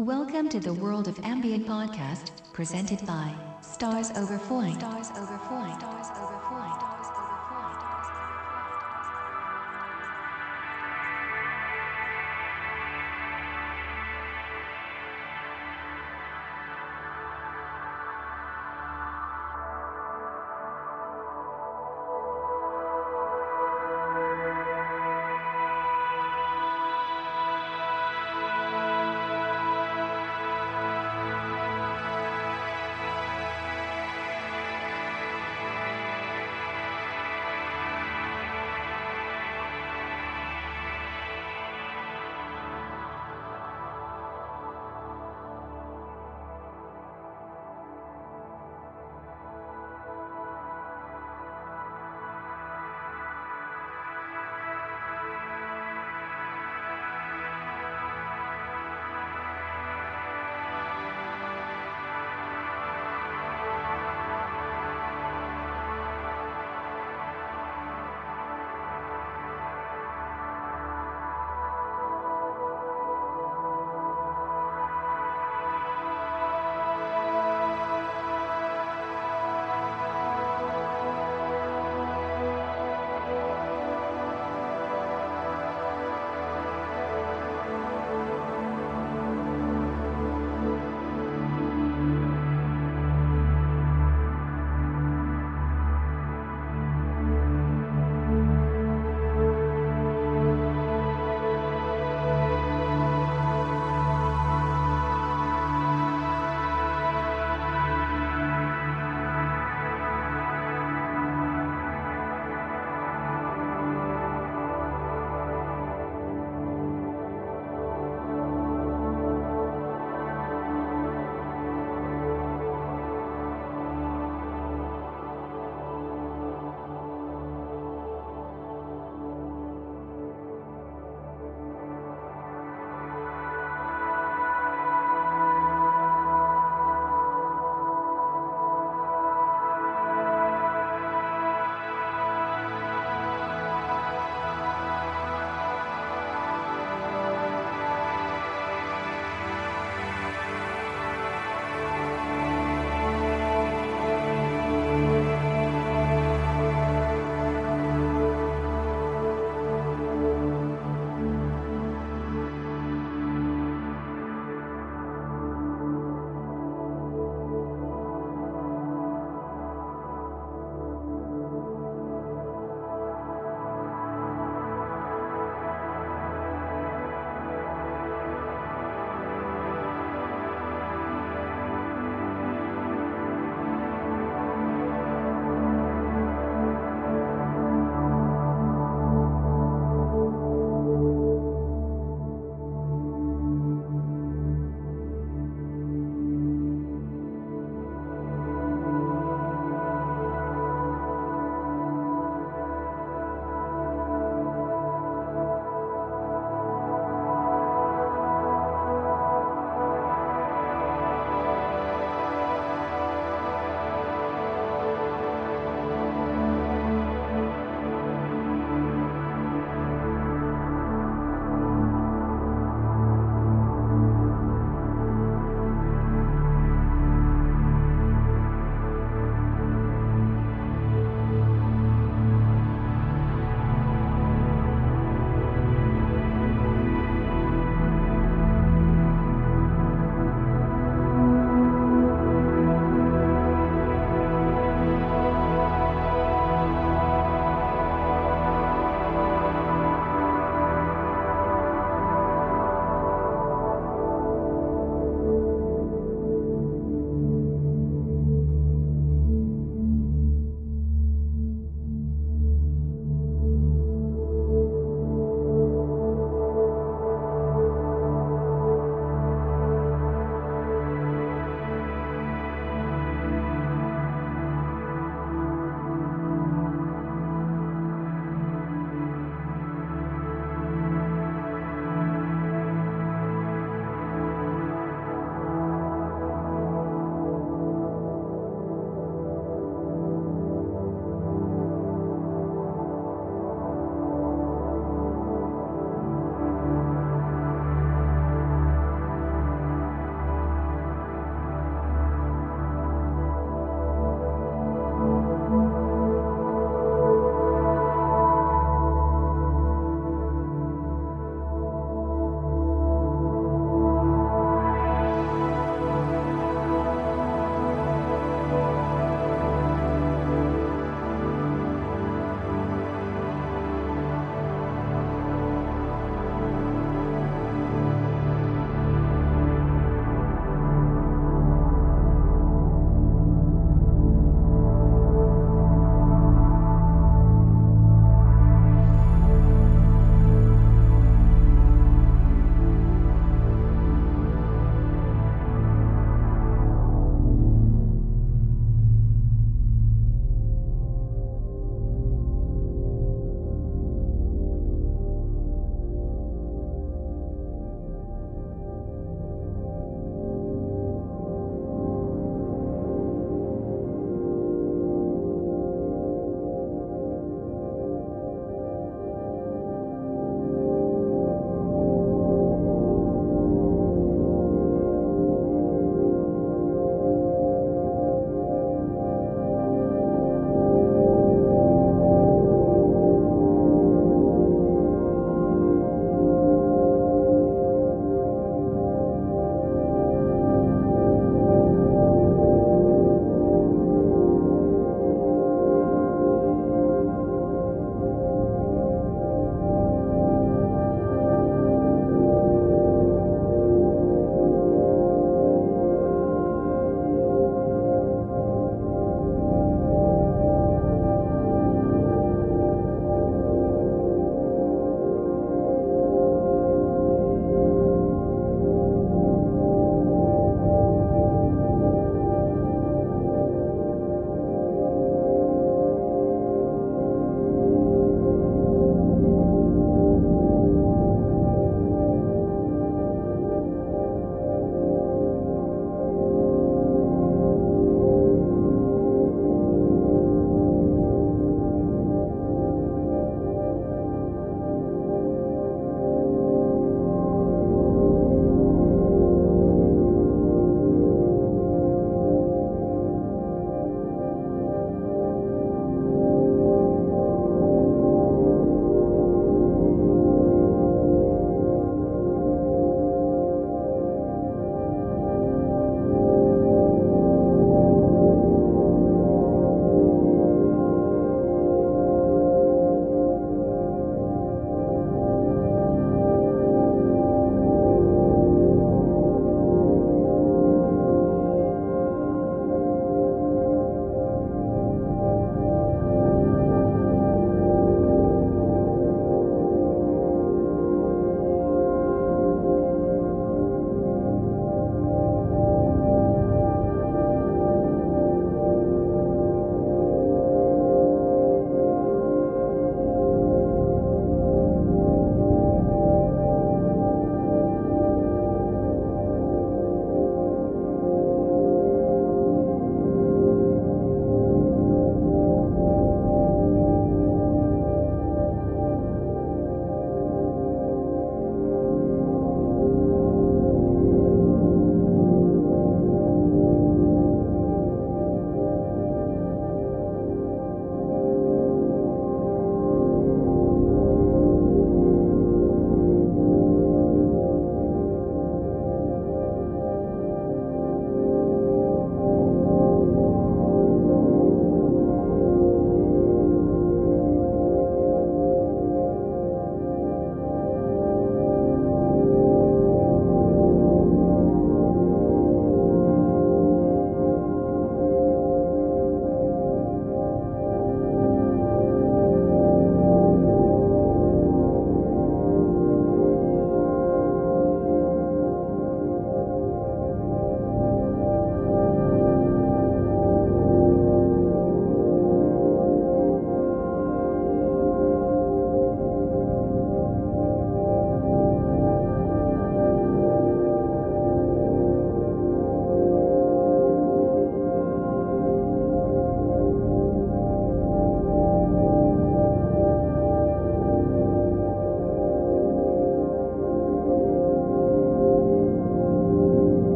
Welcome to the World of Ambient podcast, presented by Stars Over Foyne. Stars. Stars.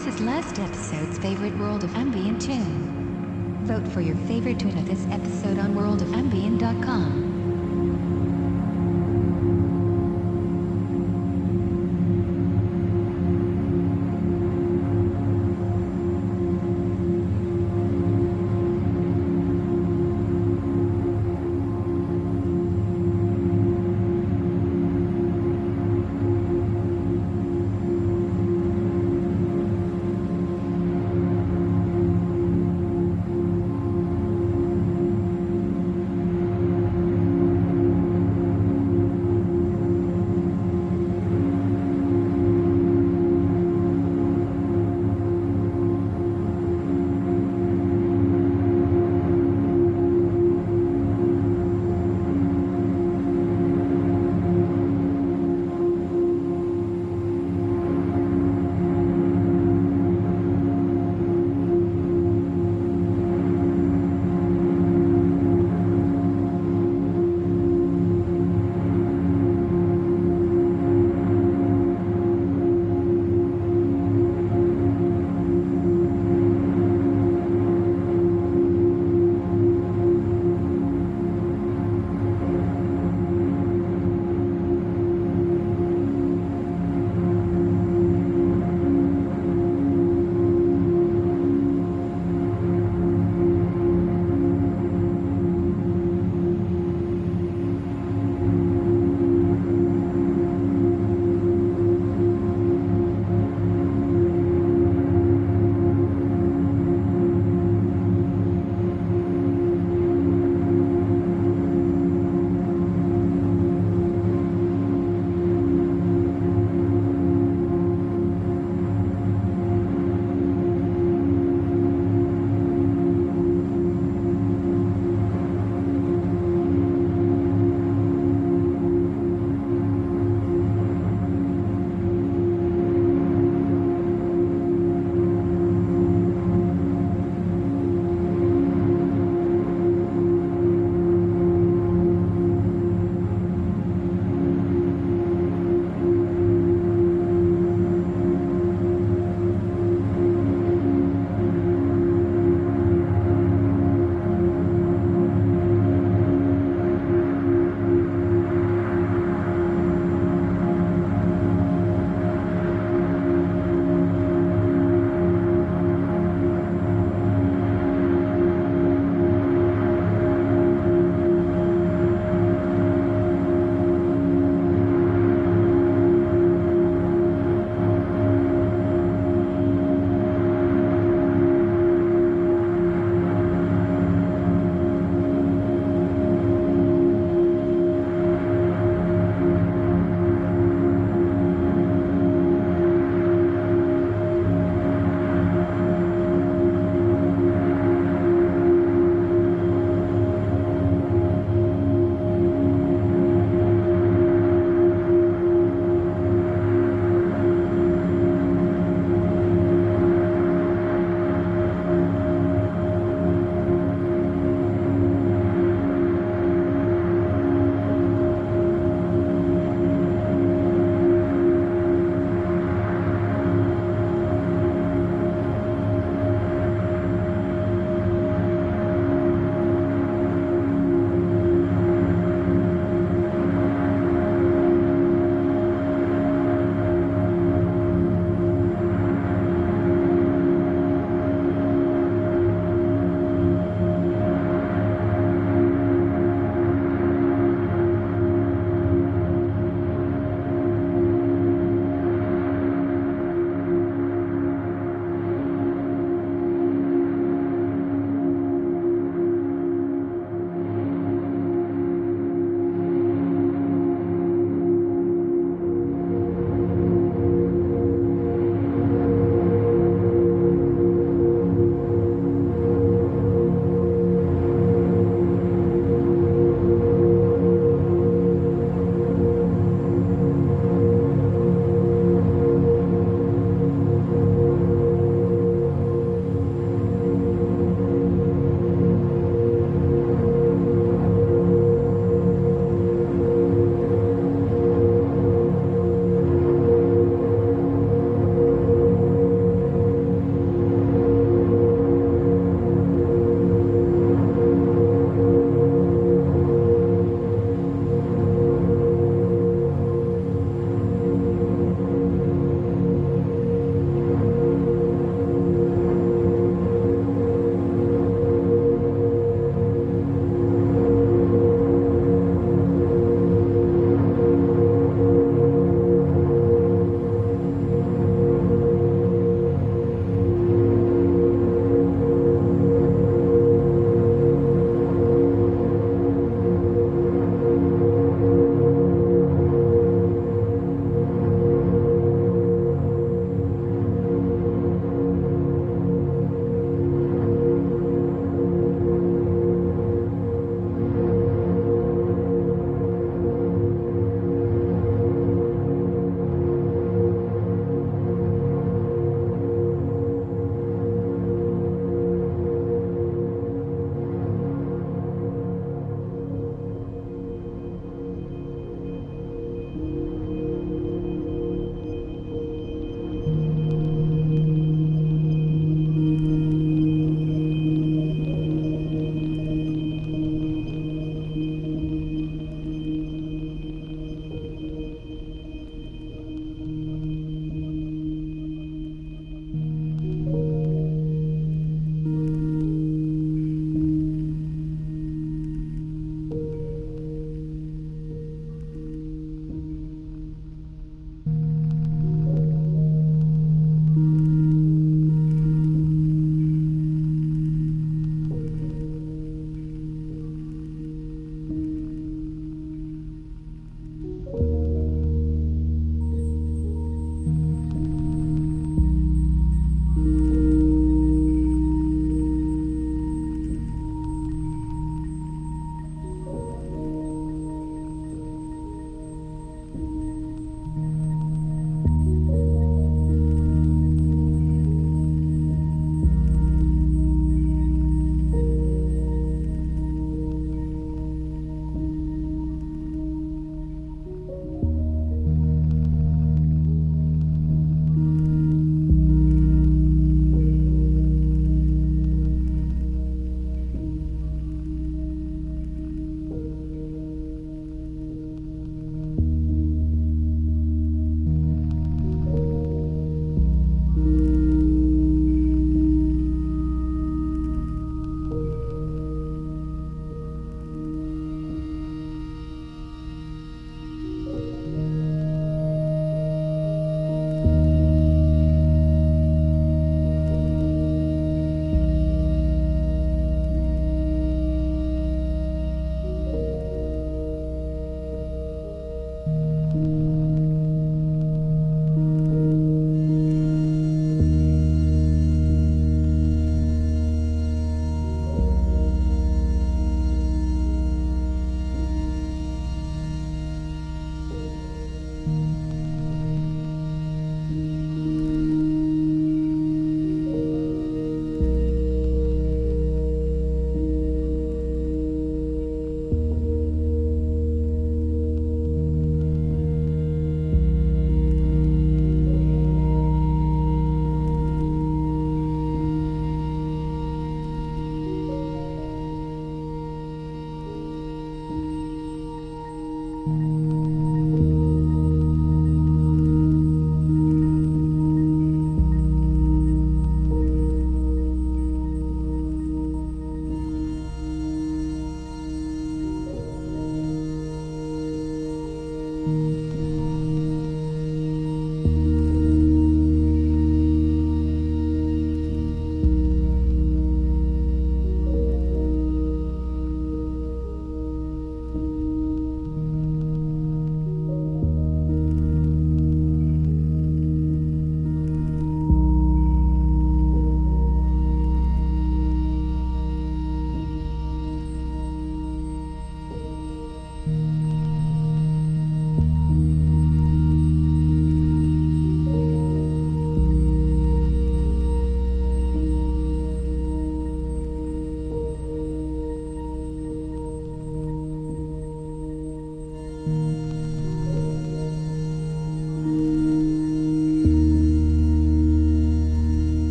This is last episode's favorite World of Ambient tune. Vote for your favorite tune of this episode on worldofambient.com.